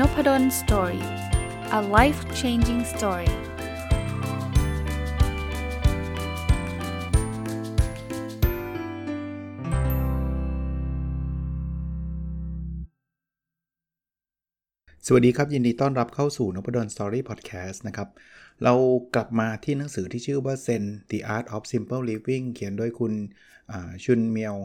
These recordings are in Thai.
Nopadol Story a life changing story สวัสดีครับ ยินดีต้อนรับเข้าสู่นพดล Story Podcast นะครับ เรากลับมาที่หนังสือที่ชื่อว่า Zen The Art of Simple Living เขียนโดยคุณชุนเมียว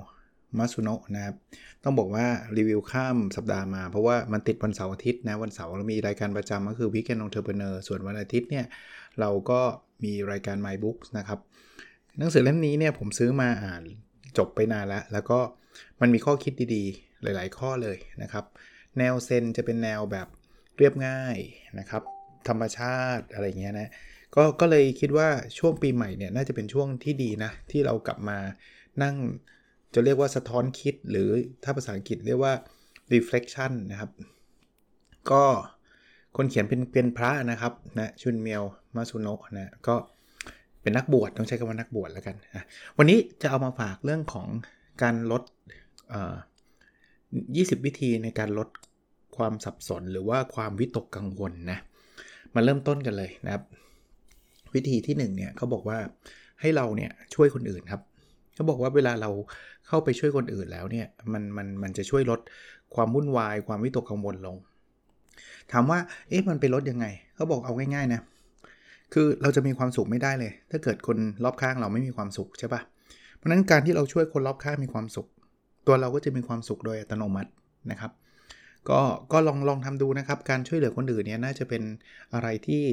มัสุโนะนะครับ ต้องบอกว่ารีวิวข้ามสัปดาห์มา เพราะว่ามันติดวันเสาร์อาทิตย์นะ วันเสาร์เรามีรายการประจำก็คือ Weekend Entrepreneur ส่วนวันอาทิตย์เนี่ย เราก็มีรายการ My Books นะครับ หนังสือเล่มนี้เนี่ยผมซื้อมาอ่านจบไปนานแล้วแล้วก็มันมีข้อคิดดีๆ หลาย ๆ ข้อเลยนะครับ แนวเซนจะเป็นแนวแบบเรียบง่ายนะครับ ธรรมชาติอะไรเงี้ยนะก็ก็เลยคิดว่าช่วงปีใหม่เนี่ยน่าจะเป็นช่วงที่ดีนะ ที่เรากลับมานั่ง จะเรียกว่าสะท้อนคิดหรือถ้าภาษาอังกฤษเรียกว่า reflection นะครับ ก็คนเขียนเป็นเป็นพระนะครับนะชุนเมียวมาซุโนะนะก็เป็นนักบวชต้องใช้คำว่านักบวชแล้วกันนะวันนี้จะเอามาฝากเรื่องของการลด20 วิธีในการลดความสับสนหรือว่าความวิตกกังวลนะมาเริ่มต้นกันเลยนะครับ วิธีที่1เนี่ยเขาบอกว่าให้เราเนี่ยช่วยคนอื่นครับ เขาบอกว่าเวลาเราเข้าไปช่วยคนอื่นแล้วเนี่ยมันมันมันจะช่วยลดความวุ่นวาย ความวิตกกังวลลง ถามว่าเอ๊ะมันไปลดยังไงเขาบอกเอาง่ายๆนะคือเราจะมีความสุขไม่ได้เลย ถ้าเกิดคนรอบข้างเราไม่มีความสุขใช่ปะเพราะนั้นการที่เราช่วยคนรอบข้างมีความสุข ตัวเราก็จะมีความสุขโดยอัตโนมัตินะครับ ก็ก็ลองลองทำดูนะครับ การช่วยเหลือคนอื่นเนี่ยน่าจะเป็นอะไรที่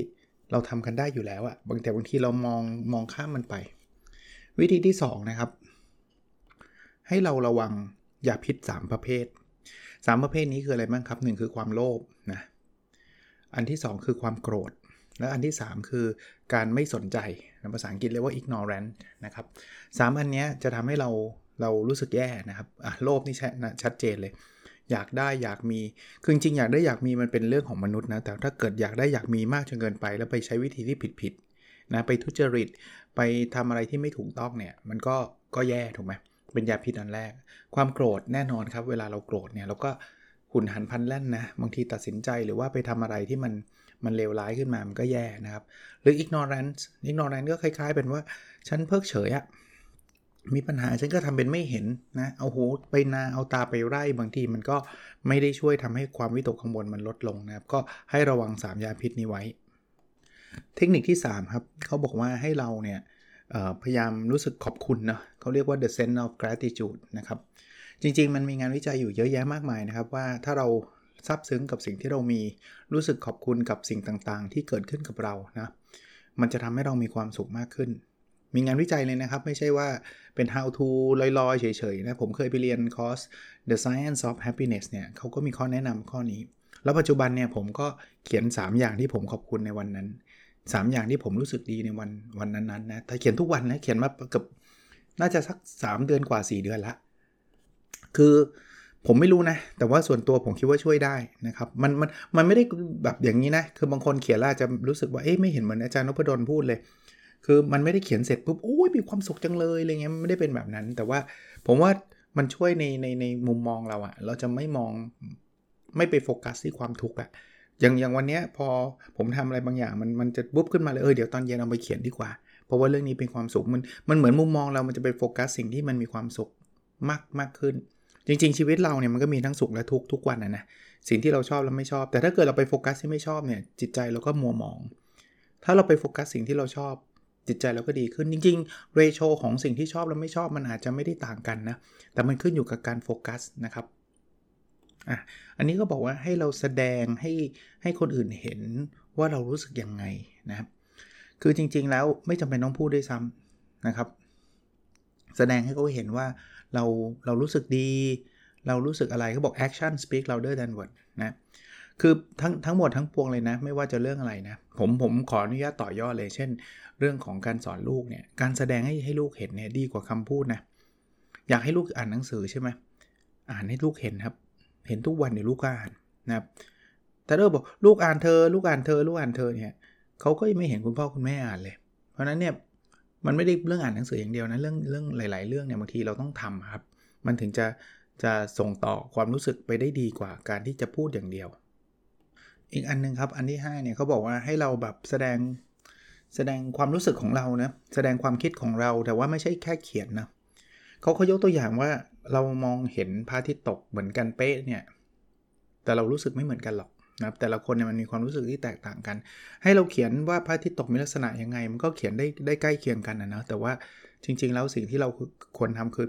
เราทำกันได้อยู่แล้วอะบางแต่บางทีเรามองมองข้ามมันไป วิธีที่ 2 นะครับ ให้เราระวังยาพิษ 3 ประเภท 3 ประเภทนี้คืออะไรบ้างครับ 1 คือความโลภนะอันที่ 2 คือความโกรธ และอันที่ 3 คือการไม่สนใจภาษาอังกฤษเรียกว่า ignorant นะครับสอันนี้จะทำให้เราเรารู้สึกแย่นะครับโลภนี่ชัดเจนเลย อยากได้อยากมี คือจริงอยากได้อยากมีมันเป็นเรื่องของมนุษย์นะ แต่ถ้าเกิดอยากได้อยากมีมากจนเกินไป แล้วไปใช้วิธีที่ผิดๆนะไปทุจริต ไปทำอะไรที่ไม่ถูกต้องเนี่ย มันก็ก็แย่ถูกไหมเป็นยาพิษอันแรก ความโกรธแน่นอนครับ เวลาเราโกรธเนี่ยเราก็หุนหันพันแล่นนะบางทีตัดสินใจหรือว่าไปทำอะไรที่มันมันเลวร้ายขึ้นมามันก็แย่นะครับ หรือ ignorance ignorance ก็คล้าย ๆ เป็นว่าฉันเพิกเฉยอะมีปัญหาฉันก็ทำเป็นไม่เห็นนะเอาหูไปนาเอาตาไปไร่บางทีมันก็ไม่ได้ช่วยทำให้ความวิตกกังวลมันลดลงนะครับ ก็ให้ระวัง3ยาพิษนี้ไว้ เทคนิคที่ 3 ครับเขาบอกว่าให้เราเนี่ยพยายามรู้สึกขอบคุณนะเขาเรียกว่า the sense of gratitude นะครับ จริง ๆ มันมีงานวิจัยอยู่เยอะแยะมากมายนะครับ ว่าถ้าเราซาบซึ้งกับสิ่งที่เรามีรู้สึกขอบคุณกับสิ่งต่างๆ ที่เกิดขึ้นกับเรานะมันจะทำให้เรามีความสุขมากขึ้น มีงานวิจัยเลยนะครับ ไม่ใช่ว่าเป็น how to ลอยๆ เฉยๆนะผมเคยไปเรียนคอร์ส the science of happiness เนี่ยเขาก็มีข้อแนะนำข้อนี้ แล้วปัจจุบันเนี่ยผมก็เขียน 3 อย่างที่ผมขอบคุณในวันนั้น 3 อย่างที่ผมรู้สึกดีในวันวันนั้นๆนะถ้าเขียนทุกวันนะเขียนมาเกือบน่าจะสัก 3 เดือนกว่า 4 เดือนละ คือผมไม่รู้นะ แต่ว่าส่วนตัวผมคิดว่าช่วยได้นะครับมันมันมันไม่ได้แบบอย่างนี้นะ คือบางคนเขียนแล้วจะรู้สึกว่าเอ๊ะไม่เห็นเหมือนอาจารย์นพดลพูดเลย คือมันไม่ได้เขียนเสร็จปุ๊บโอ้ยมีความสุขจังเลยอะไรเงี้ยไม่ได้เป็นแบบนั้น แต่ว่าผมว่ามันช่วยในในในมุมมองเราอะเราจะไม่มองไม่ไปโฟกัสที่ความทุกข์อะ อย่างอย่างวันนี้พอผมทำอะไรบางอย่างมันมันจะบุ๊บขึ้นมาเลยเออเดี๋ยวตอนเย็นเอาไปเขียนดีกว่า เพราะว่าเรื่องนี้เป็นความสุขมันมันเหมือนมุมมองเรามันจะไปโฟกัสสิ่งที่มันมีความสุขมากมากขึ้น จริง ๆ ชีวิตเราเนี่ยมันก็มีทั้งสุขและทุกทุกวันนะนะสิ่งที่เราชอบและไม่ชอบ แต่ถ้าเกิดเราไปโฟกัสที่ไม่ชอบเนี่ยจิตใจเราก็มัวหมอง ถ้าเราไปโฟกัสสิ่งที่เราชอบจิตใจเราก็ดีขึ้นจริงๆเรโชของสิ่งที่ชอบและไม่ชอบมันอาจจะไม่ได้ต่างกันนะแต่มันขึ้นอยู่กับการโฟกัสนะครับ อะอันนี้ก็บอกว่าให้เราแสดงให้ให้คนอื่นเห็นว่าเรารู้สึกยังไงนะครับ คือจริงๆแล้วไม่จำเป็นต้องพูดด้วยซ้ำนะครับ แสดงให้เขาเห็นว่าเราเรารู้สึกดี เรารู้สึกอะไรเขาบอก action speak louder than word นะคือทั้งทั้งหมดทั้งปวงเลยนะ ไม่ว่าจะเรื่องอะไรนะ ผมผมขออนุญาตต่อยอดเลย เช่น เรื่องของการสอนลูกเนี่ยการแสดงให้ให้ลูกเห็นเนี่ยดีกว่าคำพูดนะอยากให้ลูกอ่านหนังสือใช่ไหมอ่านให้ลูกเห็นครับ เห็นทุกวันในลูกอ่านนะครับแต่เริ่มบอกลูกอ่านเธอ ลูกอ่านเธอ ลูกอ่านเธอเนี่ยเขาก็ไม่เห็นคุณพ่อคุณแม่อ่านเลย เพราะนั้นเนี่ยมันไม่ได้เรื่องอ่านหนังสืออย่างเดียวนะเรื่องเรื่องหลาย ๆ เรื่องเนี่ยบางทีเราต้องทำครับ มันถึงจะจะส่งต่อความรู้สึกไปได้ดีกว่าการที่จะพูดอย่างเดียว อีกอันนึงครับอันที่5เนี่ยเขาบอกว่าให้เราแบบแสดงแสดงความรู้สึกของเรานะแสดงความคิดของเราแต่ว่าไม่ใช่แค่เขียนนะเขาเขายกตัวอย่างว่า เรามองเห็นพระอาทิตย์ตกเหมือนกันเป๊ะเนี่ย แต่เรารู้สึกไม่เหมือนกันหรอกนะแต่ละคนเนี่ยมันมีความรู้สึกที่แตกต่างกัน ให้เราเขียนว่าพระอาทิตย์ตกมีลักษณะยังไง มันก็เขียนได้ได้ใกล้เคียงกันนะนะแต่ว่าจริง ๆ แล้วสิ่งที่เราควรทำคือ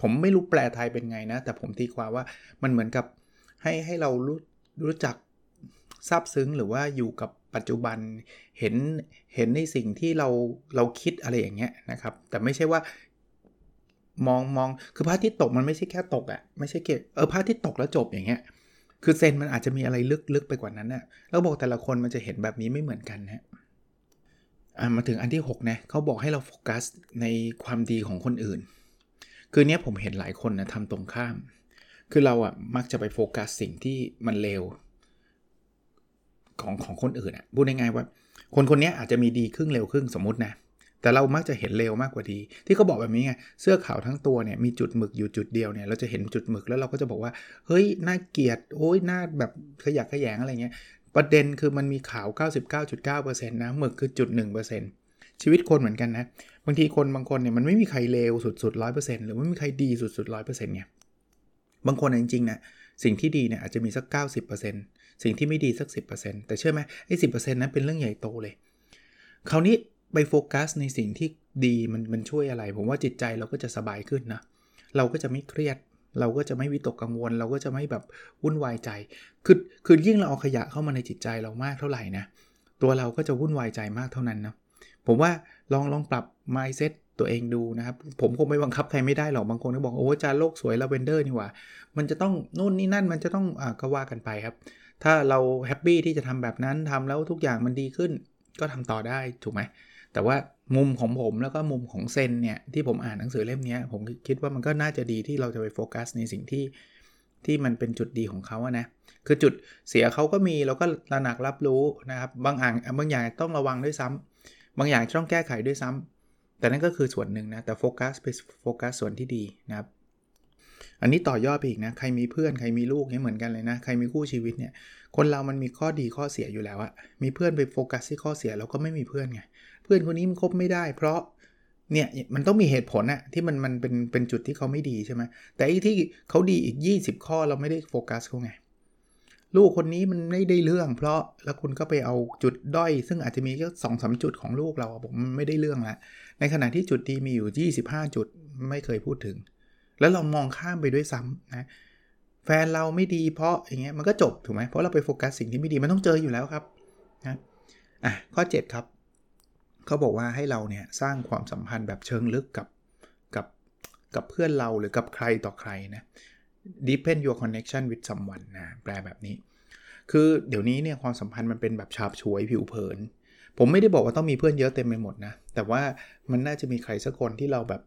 ผมไม่รู้แปลไทยเป็นไงนะ แต่ผมตีความว่ามันเหมือนกับให้ให้เรารู้รู้จักซาบซึ้งหรือว่าอยู่กับปัจจุบันเห็นเห็นในสิ่งที่เราเราคิดอะไรอย่างเงี้ยนะครับ แต่ไม่ใช่ว่า มองมองคือพระอาทิตย์ตกมันไม่ใช่แค่ตกอะ่ะไม่ใช่เกเออพระอาทิตย์ตกแล้วจบอย่างเงี้ยคือเซนมันอาจจะมีอะไรลึกๆไปกว่านั้นนะ่ะแล้วบอกแต่ละคนมันจะเห็นแบบนี้ไม่เหมือนกันนะมาถึงอันที่6นะเขาบอกให้เราโฟกัสในความดีของคนอื่น คือเนี้ยผมเห็นหลายคนนะทำตรงข้าม คือเราอะ่ะมักจะไปโฟกัสสิ่งที่มันเลวของของคนอื่นอะ่ะพูดง่ายๆว่า คนคนนี้อาจจะมีดีครึ่งเร็วครึ่งสมมตินะ แต่เรามักจะเห็นเร็วมากกว่าดี ที่เขาบอกแบบนี้ไงเสื้อขาวทั้งตัวเนี่ยมีจุดหมึกอยู่จุดเดียวเนี่ยเราจะเห็นจุดหมึกแล้วเราก็จะบอกว่าเฮ้ยน่าเกลียดโอ้ยน่าแบบขยักขยงอะไรเงี้ยประเด็นคือมันมีขาว 99.9%นะหมึกคือจุด1%ชีวิตคนเหมือนกันนะบางทีคนบางคนเนี่ยมันไม่มีใครเลวสุดๆ 100%หรือไม่มีใครดีสุดๆ 100%เนี่ยบางคนจริงๆนะสิ่งที่ดีเนี่ยอาจจะมีสัก 90%สิ่งที่ไม่ดีสัก 10%แต่เชื่อไหมไอ้สินั้นเป็นเรื่องใหญ่โตเลย คราวนี้ ไปโฟกัสในสิ่งที่ดีมันมันช่วยอะไร ผมว่าจิตใจเราก็จะสบายขึ้นนะ เราก็จะไม่เครียด เราก็จะไม่วิตกกังวล เราก็จะไม่แบบวุ่นวายใจ คือคือยิ่งเราเอาขยะเข้ามาในจิตใจเรามากเท่าไหร่นะ ตัวเราก็จะวุ่นวายใจมากเท่านั้นนะ ผมว่าลองลองปรับ mindset ตัวเองดูนะครับ ผมคงไม่บังคับใครไม่ได้หรอก บางคนก็บอกโอ้จานโลกสวยลาเวนเดอร์นี่หว่า มันจะต้องนู่นนี่นั่น มันจะต้องอ่าก็ว่ากันไปครับ ถ้าเราแฮปปี้ที่จะทำแบบนั้นทำแล้วทุกอย่างมันดีขึ้น ก็ทำต่อได้ถูกไหม แต่ว่ามุมของผมแล้วก็มุมของเซนเนี่ยที่ผมอ่านหนังสือเล่มนี้ผมคิดว่ามันก็น่าจะดีที่เราจะไปโฟกัสในสิ่งที่ที่มันเป็นจุดดีของเขาอะนะ คือจุดเสียเขาก็มีเราก็ตระหนักรับรู้นะครับบางอย่างบางอย่างต้องระวังด้วยซ้ำบางอย่างต้องแก้ไขด้วยซ้ำแต่นั่นก็คือส่วนหนึ่งนะ แต่โฟกัสไปโฟกัสส่วนที่ดีนะครับ อันนี้ต่อยอดไปอีกนะ ใครมีเพื่อนใครมีลูกเนี่ยเหมือนกันเลยนะ ใครมีคู่ชีวิตเนี่ย คนเรามันมีข้อดีข้อเสียอยู่แล้วอะมีเพื่อนไปโฟกัสที่ข้อเสียเราก็ไม่มีเพื่อนไง พื่อนคนนี้มันคบไม่ได้ เพราะเนี่ยมันต้องมีเหตุผลอะที่มันมันเป็นเป็นจุดที่เขาไม่ดีใช่ไหมแต่อีที่เขาดีอีก 20 ข้อเราไม่ได้โฟกัสเขาไงลูกคนนี้มันไม่ได้เรื่อง เพราะแล้วคุณก็ไปเอาจุดด้อย ซึ่งอาจจะมีแค่สองสาจุดของลูกเราผมไม่ได้เรื่องละในขณะที่จุดดีมีอยู่ 25 จุดไม่เคยพูดถึง แล้วเรามองข้ามไปด้วยซ้ำนะแฟนเราไม่ดีเพราะอย่างเงี้ยมันก็จบถูกไหมเพราะเราไปโฟกัสสิ่งที่ไม่ดีมันต้องเจออยู่แล้วครับนะอะข้อ 7 ครับ เขาบอกว่าให้เราเนี่ยสร้างความสัมพันธ์แบบเชิงลึกกับกับกับเพื่อนเราหรือกับใครต่อใครนะ deepen your connection with someone นะแปลแบบนี้ คือเดี๋ยวนี้เนี่ยความสัมพันธ์มันเป็นแบบฉาบฉวยผิวเผิน ผมไม่ได้บอกว่าต้องมีเพื่อนเยอะเต็มไปหมดนะ แต่ว่ามันน่าจะมีใครสักคนที่เราแบบ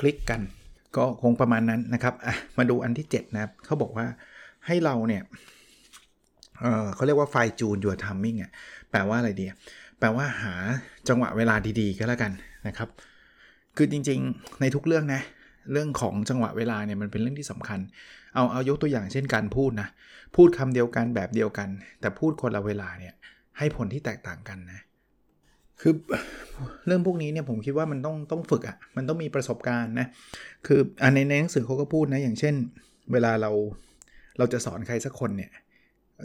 คลิกกัน ก็คงประมาณนั้นนะครับอะมาดูอันที่ 7 นะครับเขาบอกว่าให้เราเนี่ยเเขาเรียกว่าไฟจูน your timing อะแปลว่าอะไรดี แปลว่าหาจังหวะเวลาดีๆ ก็แล้วกันนะครับ คือจริงๆ ในทุกเรื่องนะ เรื่องของจังหวะเวลาเนี่ยมันเป็นเรื่องที่สำคัญ เอาเอายกตัวอย่างเช่นการพูดนะ พูดคำเดียวกันแบบเดียวกัน แต่พูดคนละเวลาเนี่ยให้ผลที่แตกต่างกันนะ คือเรื่องพวกนี้เนี่ยผมคิดว่ามันต้องต้องฝึกอะ่ะ มันต้องมีประสบการณ์นะ คืออันในในหนังสือเขาก็พูดนะ อย่างเช่น เวลาเราเราจะสอนใครสักคนเนี่ย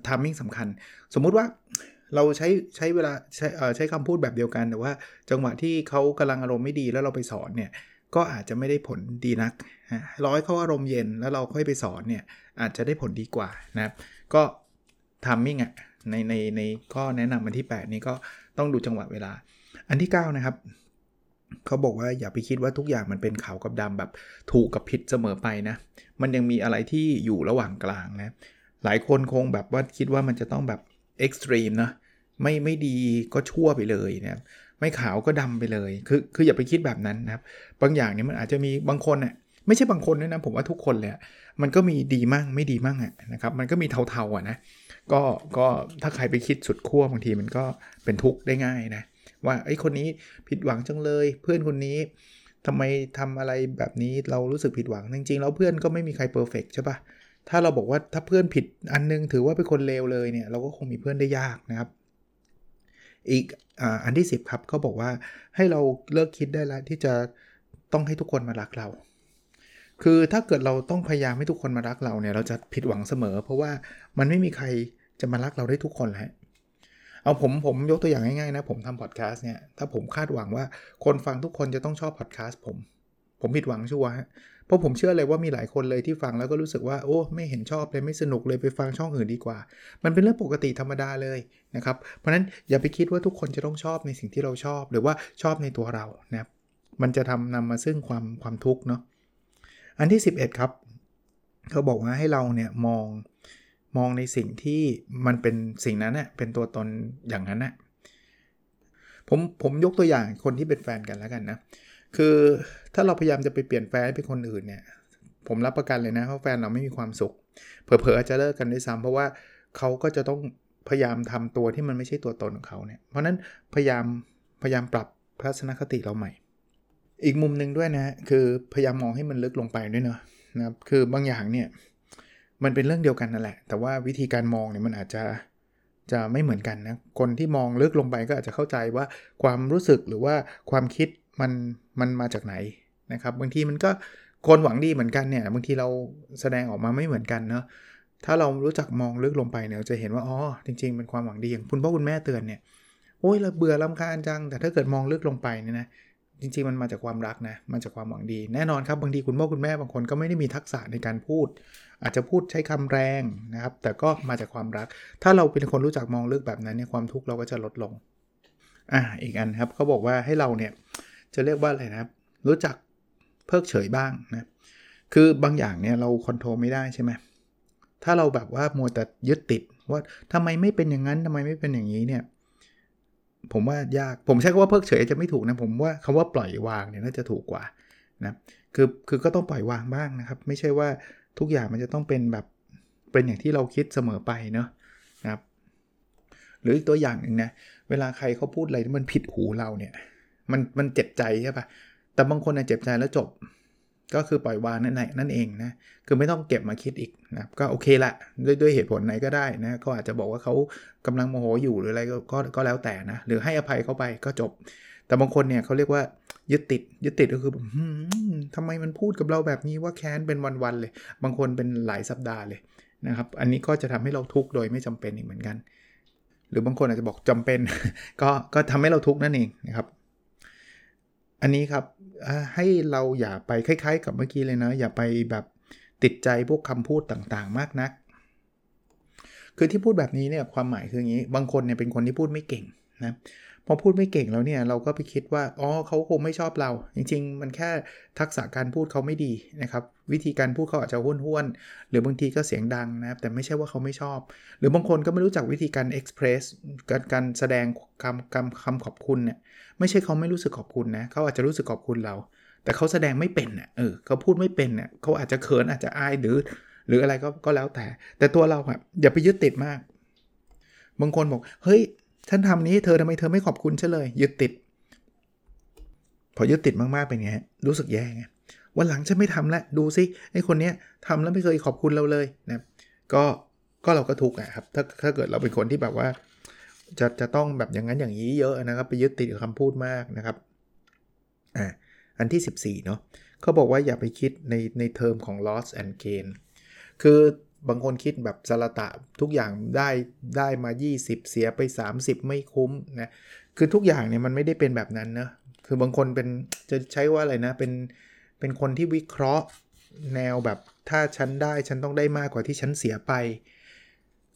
ทามมิ่งสำคัญ สมมุติว่า เราใช้ใช้เวลาใช้ใช้คำพูดแบบเดียวกัน แต่ว่าจังหวะที่เขากำลังอารมณ์ไม่ดีแล้วเราไปสอนเนี่ยก็อาจจะไม่ได้ผลดีนักรอให้เขาอารมณ์เย็นแล้วเราค่อยไปสอนเนี่ยอาจจะได้ผลดีกว่านะครับ ก็ timing อะในในในข้อแนะนำอันที่ 8 นี้ก็ต้องดูจังหวะเวลา อันที่ 9 นะครับเขาบอกว่าอย่าไปคิดว่าทุกอย่างมันเป็นขาวกับดำแบบถูกกับผิดเสมอไปนะ มันยังมีอะไรที่อยู่ระหว่างกลางนะ หลายคนคงแบบว่าคิดว่ามันจะต้องแบบ extreme นะไม่ไม่ดีก็ชั่วไปเลยนะครับไม่ขาวก็ดำไปเลย คือคืออย่าไปคิดแบบนั้นนะครับ บางอย่างเนี่ยมันอาจจะมีบางคนเนี่ยไม่ใช่บางคนด้วยนะผมว่าทุกคนเลยมันก็มีดีมั่งไม่ดีมั่งอะนะครับมันก็มีเทาๆอะนะก็ก็ถ้าใครไปคิดสุดขั้วบางทีมันก็เป็นทุกข์ได้ง่ายนะว่าไอ้คนนี้ผิดหวังจังเลย เพื่อนคนนี้ทำไมทำอะไรแบบนี้เรารู้สึกผิดหวังจริงๆแล้วเพื่อนก็ไม่มีใครเพอร์เฟกใช่ปะ ถ้าเราบอกว่าถ้าเพื่อนผิดอันนึงถือว่าเป็นคนเลวเลยเนี่ยเราก็คงมีเพื่อนได้ยากนะครับ อีกอันที่ 10 ครับเขาบอกว่าให้เราเลิกคิดได้แล้วที่จะต้องให้ทุกคนมารักเรา คือถ้าเกิดเราต้องพยายามให้ทุกคนมารักเราเนี่ยเราจะผิดหวังเสมอ เพราะว่ามันไม่มีใครจะมารักเราได้ทุกคนแหละเอาผมผมยกตัวอย่างง่ายๆนะผมทำพอดแคสต์เนี่ยถ้าผมคาดหวังว่าคนฟังทุกคนจะต้องชอบพอดแคสต์ผม ผมผิดหวังชัวร์ฮะ เพราะผมเชื่อเลยว่ามีหลายคนเลยที่ฟังแล้วก็รู้สึกว่าโอ้ไม่เห็นชอบเลยไม่สนุกเลยไปฟังช่องอื่นดีกว่า มันเป็นเรื่องปกติธรรมดาเลยนะครับเพราะนั้นอย่าไปคิดว่าทุกคนจะต้องชอบในสิ่งที่เราชอบ หรือว่าชอบในตัวเรานะครับมันจะทำนำมาซึ่งความความทุกข์เนาะอันที่ 11 ครับเขาบอกว่าให้เราเนี่ยมองมองในสิ่งที่มันเป็นสิ่งนั้นเน่ยเป็นตัวตนอย่างนั้นน่ะผมผมยกตัวอย่างคนที่เป็นแฟนกันแล้วกันนะ คือถ้าเราพยายามจะไปเปลี่ยนแฟนให้เป็นคนอื่นเนี่ย ผมรับประกันเลยนะว่าแฟนเราไม่มีความสุข เผลอๆอาจจะเลิกกันด้วยซ้ำเพราะว่าเขาก็จะต้องพยายามทำตัวที่มันไม่ใช่ตัวตนของเขาเนี่ย เพราะนั้นพยายามพยายามปรับทัศนคติเราใหม่ อีกมุมหนึ่งด้วยนะคือพยายามมองให้มันลึกลงไปด้วยเนาะนะครับคือบางอย่างเนี่ยมันเป็นเรื่องเดียวกันนั่นแหละ แต่ว่าวิธีการมองเนี่ยมันอาจจะจะไม่เหมือนกันนะ คนที่มองลึกลงไปก็อาจจะเข้าใจว่าความรู้สึกหรือว่าความคิด มันมันมาจากไหนนะครับบางทีมันก็คนหวังดีเหมือนกันเนี่ยบางทีเราแสดงออกมาไม่เหมือนกันเนาะถ้าเรารู้จักมองลึกลงไปเนี่ยจะเห็นว่าอ๋อจริง ๆ เป็นความหวังดีอย่างคุณพ่อคุณแม่เตือนเนี่ยโอ้ยเราเบื่อลาคาญจัง แต่ถ้าเกิดมองลึกลงไปเนี่ยนะจริงๆมันมาจากความรักนะมาจากความหวังดี แน่นอนครับบางทีคุณพ่อคุณแม่บางคนก็ไม่ได้มีทักษะในการพูด อาจจะพูดใช้คำแรงนะครับ แต่ก็มาจากความรัก ถ้าเราเป็นคนรู้จักมองลึกแบบนั้นเนี่ยความทุกข์เราก็จะลดลงอ่าอีกอันครับเขาบอกว่าให้เราเนี่ย จะเรียกว่าอะไรนะครับ รู้จักเพิกเฉยบ้างนะคือบางอย่างเนี่ยเราควบคุมไม่ได้ใช่ไหมถ้าเราแบบว่ามัวแต่ยึดติดว่าทำไมไม่เป็นอย่างนั้นทำไมไม่เป็นอย่างนี้เนี่ยผมว่ายากผมใช้คำว่าเพิกเฉยจะไม่ถูกนะผมว่าคำว่าปล่อยวางเนี่ยน่าจะถูกกว่านะคือคือก็ต้องปล่อยวางบ้างนะครับ ไม่ใช่ว่าทุกอย่างมันจะต้องเป็นแบบเป็นอย่างที่เราคิดเสมอไปเนาะนะครับ หรืออีกตัวอย่างหนึ่งนะเวลาใครเขาพูดอะไรที่มันผิดหูเราเนี่ย มันมันเจ็บใจใช่ปะแต่บางคนเจ็บใจแล้วจบ ก็คือปล่อยวางนั่นนั่นเองนะ คือไม่ต้องเก็บมาคิดอีกนะก็โอเคละด้วยด้วยเหตุผลไหนก็ได้นะก็อาจจะบอกว่าเขากำลังโมโหอยู่หรืออะไรก็ก็แล้วแต่นะ หรือให้อภัยเขาไปก็จบ แต่บางคนเนี่ยเขาเรียกว่ายึดติดยึดติดก็คือทำไมมันพูดกับเราแบบนี้ว่าแค้นเป็นวันๆเลย บางคนเป็นหลายสัปดาห์เลยนะครับ อันนี้ก็จะทำให้เราทุกข์โดยไม่จำเป็นอีกเหมือนกัน หรือบางคนอาจจะบอกจำเป็น ก็ก็ทำให้เราทุกข์นั่นเองนะครับ อันนี้ครับให้เราอย่าไปคล้าย ๆ กับเมื่อกี้เลยนะ อย่าไปแบบติดใจพวกคำพูดต่างๆ มากนัก คือที่พูดแบบนี้เนี่ยความหมายคืออย่างนี้ บางคนเนี่ยเป็นคนที่พูดไม่เก่งนะพอพูดไม่เก่งแล้วเนี่ยเราก็ไปคิดว่าอ๋อเขาคงไม่ชอบเรา จริง ๆ มันแค่ทักษะการพูดเขาไม่ดีนะครับ วิธีการพูดเขาอาจจะห้วนห้วนหรือบางทีก็เสียงดังนะครับแต่ไม่ใช่ว่าเขาไม่ชอบ หรือบางคนก็ไม่รู้จักวิธีการเอ็กซ์เพรสการแสดงคำคำคำขอบคุณเนี่ยไม่ใช่เขาไม่รู้สึกขอบคุณนะเขาอาจจะรู้สึกขอบคุณเรา แต่เขาแสดงไม่เป็นเน่ยเออเขาพูดไม่เป็นเน่ยเขาอาจจะเขินอาจจะอายหรือ หรืออะไรก็ก็แล้วแต่ แต่ตัวเราอะอย่าไปยึดติดมาก บางคนบอกเฮ้ยฉันทำนี้เธอทำไมเธอไม่ขอบคุณฉันเลยยึดติด พอยึดติดมากๆเป็นไงรู้สึกแย่ไง วันหลังฉันไม่ทำแล้วดูซิไอ้คนเนี้ยทำแล้วไม่เคยขอบคุณเราเลยนะก็ก็เราก็ทุกข์นะครับถ้าถ้าเกิดเราเป็นคนที่แบบว่า จะจะต้องแบบอย่างนั้นอย่างนี้เยอะนะครับ ไปยึดติดกับคำพูดมากนะครับอ่าอันที่ 14เนาะเขาบอกว่าอย่าไปคิดในในเทอมของ loss and gain คือบางคนคิดแบบสละตะทุกอย่างได้ได้มา 20 เสียไป 30 ไม่คุ้มนะคือทุกอย่างเนี่ยมันไม่ได้เป็นแบบนั้นนะคือบางคนเป็นจะใช้ว่าอะไรนะเป็น เป็นคนที่วิเคราะห์แนวแบบถ้าฉันได้ฉันต้องได้มากกว่าที่ฉันเสียไป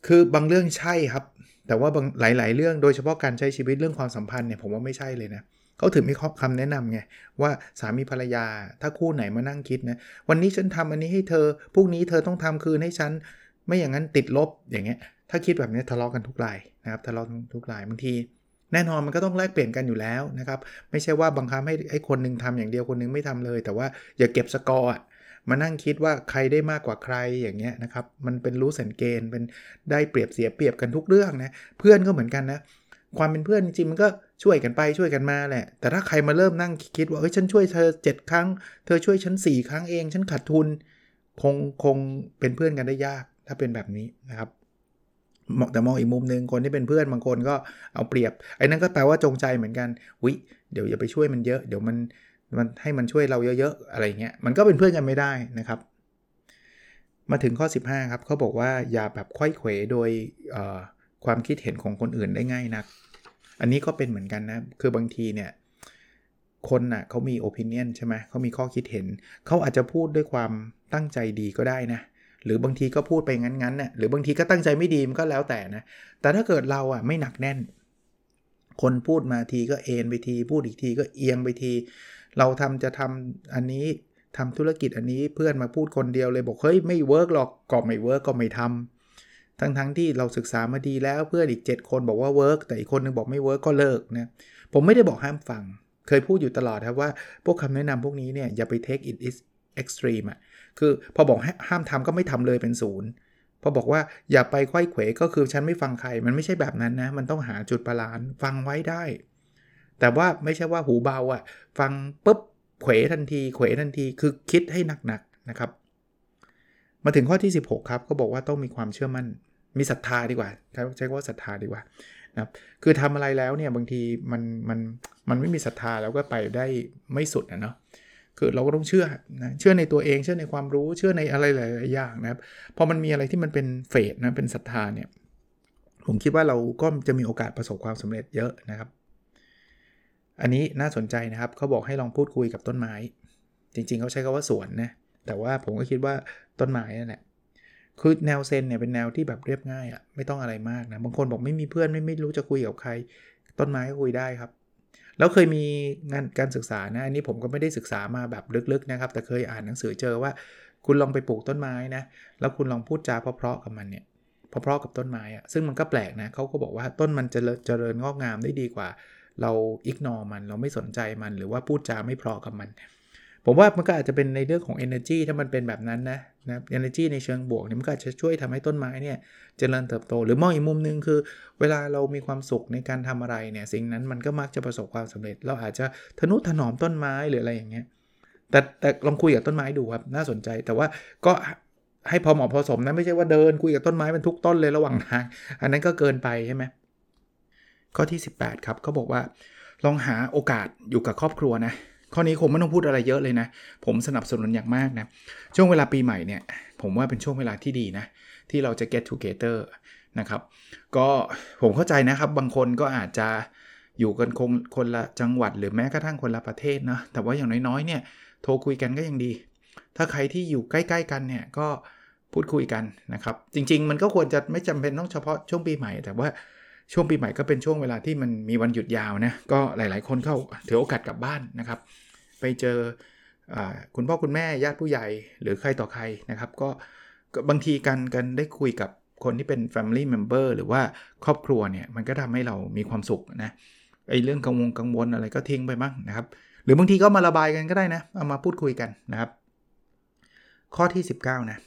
คือบางเรื่องใช่ครับ แต่ว่าบางหลาย ๆ เรื่องโดยเฉพาะการใช้ชีวิตเรื่องความสัมพันธ์เนี่ยผมว่าไม่ใช่เลยนะเขาถึงมีคำแนะนำไงว่าสามีภรรยาถ้าคู่ไหนมานั่งคิดนะวันนี้ฉันทำอันนี้ให้เธอพรุ่งนี้เธอต้องทำคืนให้ฉันไม่อย่างนั้นติดลบอย่างเงี้ยถ้าคิดแบบนี้ทะเลาะกันทุกรายนะครับทะเลาะทุกรายบางที แน่นอนมันก็ต้องแลกเปลี่ยนกันอยู่แล้วนะครับ ไม่ใช่ว่าบังคับให้ให้คนนึงทำอย่างเดียวคนนึงไม่ทำเลย แต่ว่าอย่าเก็บสกอร์มานั่งคิดว่าใครได้มากกว่าใครอย่างเงี้ยนะครับ มันเป็นรู้สันเกณฑ์เป็นได้เปรียบเสียเปรียบกันทุกเรื่องนะ เพื่อนก็เหมือนกันนะ ความเป็นเพื่อนจริงมันก็ช่วยกันไปช่วยกันมาแหละ แต่ถ้าใครมาเริ่มนั่งคิดว่าเฮ้ยฉันช่วยเธอ 7 ครั้ง เธอช่วยฉัน 4 ครั้งเอง ฉันขาดทุน คงคงเป็นเพื่อนกันได้ยากถ้าเป็นแบบนี้นะครับ แต่มองอีกมุมหนึ่งคนที่เป็นเพื่อนบางคนก็เอาเปรียบ ไอ้นั่นก็แปลว่าจงใจเหมือนกันวิเดี๋ยวอย่าไปช่วยมันเยอะ เดี๋ยวมันมันให้มันช่วยเราเยอะๆอะไรเงี้ยมันก็เป็นเพื่อนกันไม่ได้นะครับ มาถึงข้อ 15 ครับเขาบอกว่าอย่าแบบควยเขวโดยความคิดเห็นของคนอื่นได้ง่ายนัก อันนี้ก็เป็นเหมือนกันนะ คือบางทีเนี่ยคนน่ะเขามี opinion ใช่ไหมเขามีข้อคิดเห็น เขาอาจจะพูดด้วยความตั้งใจดีก็ได้นะ หรือบางทีก็พูดไปงั้นๆเนี่ยหรือบางทีก็ตั้งใจไม่ดีมันก็แล้วแต่นะแต่ถ้าเกิดเราอะไม่หนักแน่น คนพูดมาทีก็เอนไปที พูดอีกทีก็เอียงไปที เราทำจะทำอันนี้ทำธุรกิจอันนี้เพื่อนมาพูดคนเดียวเลยบอกเฮ้ยไม่ work หรอกก็ไม่ work ก็ไม่ทำทั้งๆที่เราศึกษามาดีแล้วเพื่อนอีก 7 คนบอกว่า work แต่อีกคนนึงบอกไม่ work ก็เลิกนะผมไม่ได้บอกห้ามฟัง เคยพูดอยู่ตลอดครับว่าพวกคำแนะนำพวกนี้เนี่ยอย่าไป take it is extreme อะ คือพอบอกห้ามทำก็ไม่ทำเลยเป็นศูนย์พอบอกว่าอย่าไปควยเขวก็คือฉันไม่ฟังใคร มันไม่ใช่แบบนั้นนะ มันต้องหาจุดบาลานฟังไว้ได้ แต่ว่าไม่ใช่ว่าหูเบาอะ ฟังปุ๊บเขวทันทีเขวทันทีคือคิดให้หนักๆนะครับ มาถึงข้อที่ 16 ครับ ก็บอกว่าต้องมีความเชื่อมั่น มีศรัทธาดีกว่าใช้คำว่าศรัทธาดีกว่านะครับคือทำอะไรแล้วเนี่ยบางทีมันมันมันไม่มีศรัทธาแล้วก็ไปได้ไม่สุดนะเนาะ คือเราก็ต้องเชื่อนะเชื่อในตัวเองเชื่อในความรู้เชื่อในอะไรหลายๆอย่างนะครับพอมันมีอะไรที่มันเป็นเฟสนะเป็นศรัทธาเนี่ยผมคิดว่าเราก็จะมีโอกาสประสบความสำเร็จเยอะนะครับ อันนี้น่าสนใจนะครับเขาบอกให้ลองพูดคุยกับต้นไม้ จริง ๆเขาใช้คาว่าสวนนะแต่ว่าผมก็คิดว่าต้นไม้นั่นแหละคือแนวเซนเนี่ยเป็นแนวที่แบบเรียบง่ายอะ่ะไม่ต้องอะไรมากนะบางคนบอกไม่มีเพื่อนไม่ไม่รู้จะคุยกับใคร ต้นไม้ก็คุยได้ครับ แล้วเคยมีงานการศึกษานะอันนี้ผมก็ไม่ได้ศึกษามาแบบลึกๆนะครับ แต่เคยอ่านหนังสือเจอว่า คุณลองไปปลูกต้นไม้นะแล้วคุณลองพูดจาเพราะๆกับมันเนี่ยเพราะๆกับต้นไม้อะซึ่งมันก็แปลกนะเขาก็บอกว่าต้นมันจะเจริญงอกงามได้ดีกว่า เราอิกนอมันเราไม่สนใจมันหรือว่าพูดจาไม่เพราะกับมัน ผมว่ามันก็อาจจะเป็นในเรื่องของ energy ถ้ามันเป็นแบบนั้นนะนะ energy ในเชิงบวกเนี่ยมันก็จะช่วยทำให้ต้นไม้เนี่ยเจริญเติบโต หรือมองอีกมุมนึงคือ เวลาเรามีความสุขในการทำอะไรเนี่ยสิ่งนั้นมันก็มักจะประสบความสำเร็จ เราอาจจะทนุถนอมต้นไม้หรืออะไรอย่างเงี้ยแต่แต่ลองคุยกับต้นไม้ดูครับน่าสนใจแต่ว่าก็ให้พอเหมาะพอสมนะไม่ใช่ว่าเดินคุยกับต้นไม้เป็นทุกต้นเลยระหว่างทางอันนั้นก็เกินไปใช่ไหมข้อที่ 18 ครับเขาบอกว่า ลองหาโอกาสอยู่กับครอบครัวนะ ข้อนี้คงไม่ต้องพูดอะไรเยอะเลยนะ ผมสนับสนุนอย่างมากนะ ช่วงเวลาปีใหม่เนี่ย ผมว่าเป็นช่วงเวลาที่ดีนะ ที่เราจะ get together นะครับ ก็ผมเข้าใจนะครับ บางคนก็อาจจะอยู่กันคงคนละจังหวัดหรือแม้กระทั่งคนละประเทศนะ แต่ว่าอย่างน้อยๆ เนี่ย โทรคุยกันก็ยังดี ถ้าใครที่อยู่ใกล้ ๆ กันเนี่ย ก็พูดคุยกันนะครับ จริง ๆ มันก็ควรจะไม่จำเป็นต้องเฉพาะช่วงปีใหม่ แต่ว่า ช่วงปีใหม่ก็เป็นช่วงเวลาที่มันมีวันหยุดยาวนะ ก็หลาย ๆ คนเข้าถือโอกาสกลับบ้านนะครับ ไปเจออคุณพ่อคุณแม่ญาติผู้ใหญ่หรือใครต่อใครนะครับ ก็บางทีกันกันได้คุยกับคนที่เป็น Family Member หรือว่าครอบครัวเนี่ย มันก็ทำให้เรามีความสุขนะไอ้เรื่องกังวลกังวลอะไรก็ทิ้งไปบ้างนะครับ หรือบางทีก็มาระบายกันก็ได้นะ เอามาพูดคุยกันนะครับ ข้อที่ 19นะ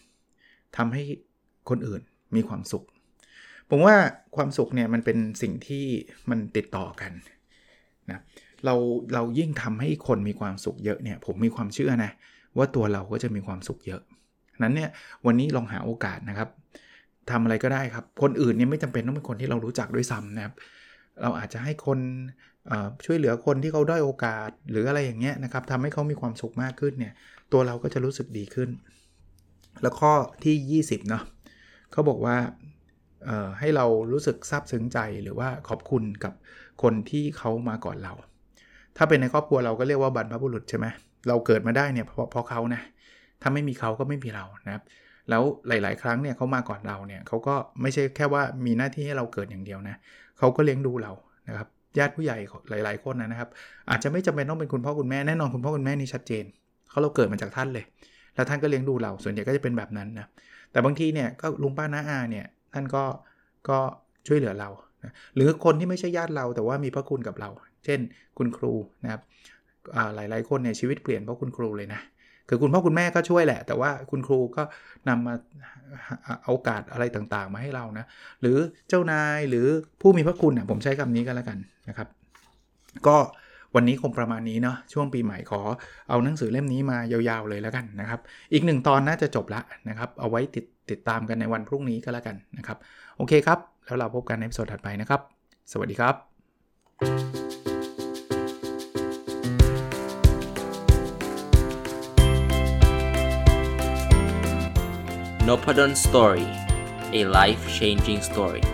ทำให้คนอื่นมีความสุข ผมว่าความสุขเนี่ยมันเป็นสิ่งที่มันติดต่อกันนะเราเรายิ่งทำให้คนมีความสุขเยอะเนี่ยผมมีความเชื่อนะว่าตัวเราก็จะมีความสุขเยอะ นั้นเนี่ยวันนี้ลองหาโอกาสนะครับทำอะไรก็ได้ครับ คนอื่นเนี่ยไม่จำเป็นต้องเป็นคนที่เรารู้จักด้วยซ้ำนะครับ เราอาจจะให้คนช่วยเหลือคนที่เขาได้โอกาสหรืออะไรอย่างเงี้ยนะครับทำให้เขามีความสุขมากขึ้นเนี่ยตัวเราก็จะรู้สึกดีขึ้น แล้วข้อที่ 20เนาะเขาบอกว่า ให้เรารู้สึกซาบซึ้งใจหรือว่าขอบคุณกับคนที่เขามาก่อนเรา ถ้าเป็นในครอบครัวเราก็เรียกว่าบรรพบุรุษใช่ไหมเราเกิดมาได้เนี่ยเพราะเพราะเขานะถ้าไม่มีเขาก็ไม่มีเรานะครับแล้วหลาย ๆ ครั้งเนี่ยเขามาก่อนเราเนี่ยเขาก็ไม่ใช่แค่ว่ามีหน้าที่ให้เราเกิดอย่างเดียวนะเขาก็เลี้ยงดูเรานะครับญาติผู้ใหญ่หลาย ๆ คนนะครับ อาจจะไม่จำเป็นต้องเป็นคุณพ่อคุณแม่แน่นอนคุณพ่อคุณแม่นี่ชัดเจนเขาเราเกิดมาจากท่านเลย แล้วท่านก็เลี้ยงดูเราส่วนใหญ่ก็จะเป็นแบบนั้นนะแต่บางทีเนี่ยก็ลุงป้าน้าอาเนี่ย ท่านก็ก็ช่วยเหลือเราหรือคนที่ไม่ใช่ญาติเราแต่ว่ามีพระคุณกับเรา เช่น คุณครูนะครับหลายๆคนเนี่ยชีวิตเปลี่ยนเพราะคุณครูเลยนะคือคุณพ่อคุณแม่ก็ช่วยแหละ แต่ว่าคุณครูก็นำมาโอกาสอะไรต่างๆ มาให้เรานะหรือเจ้านายหรือผู้มีพระคุณนะผมใช้คำนี้กันแล้วกันนะครับ ก็ วันนี้คงประมาณนี้เนาะช่วงปีใหม่ขอเอาหนังสือเล่มนี้มายาวๆเลยแล้วกันนะครับ อีกหนึ่งตอนน่าจะจบละนะครับ เอาไว้ติดติดตามกันในวันพรุ่งนี้ก็แล้วกันนะครับ โอเคครับ แล้วเราพบกันในสดถัดไปนะครับ สวัสดีครับ n o p a d o n Story a life changing story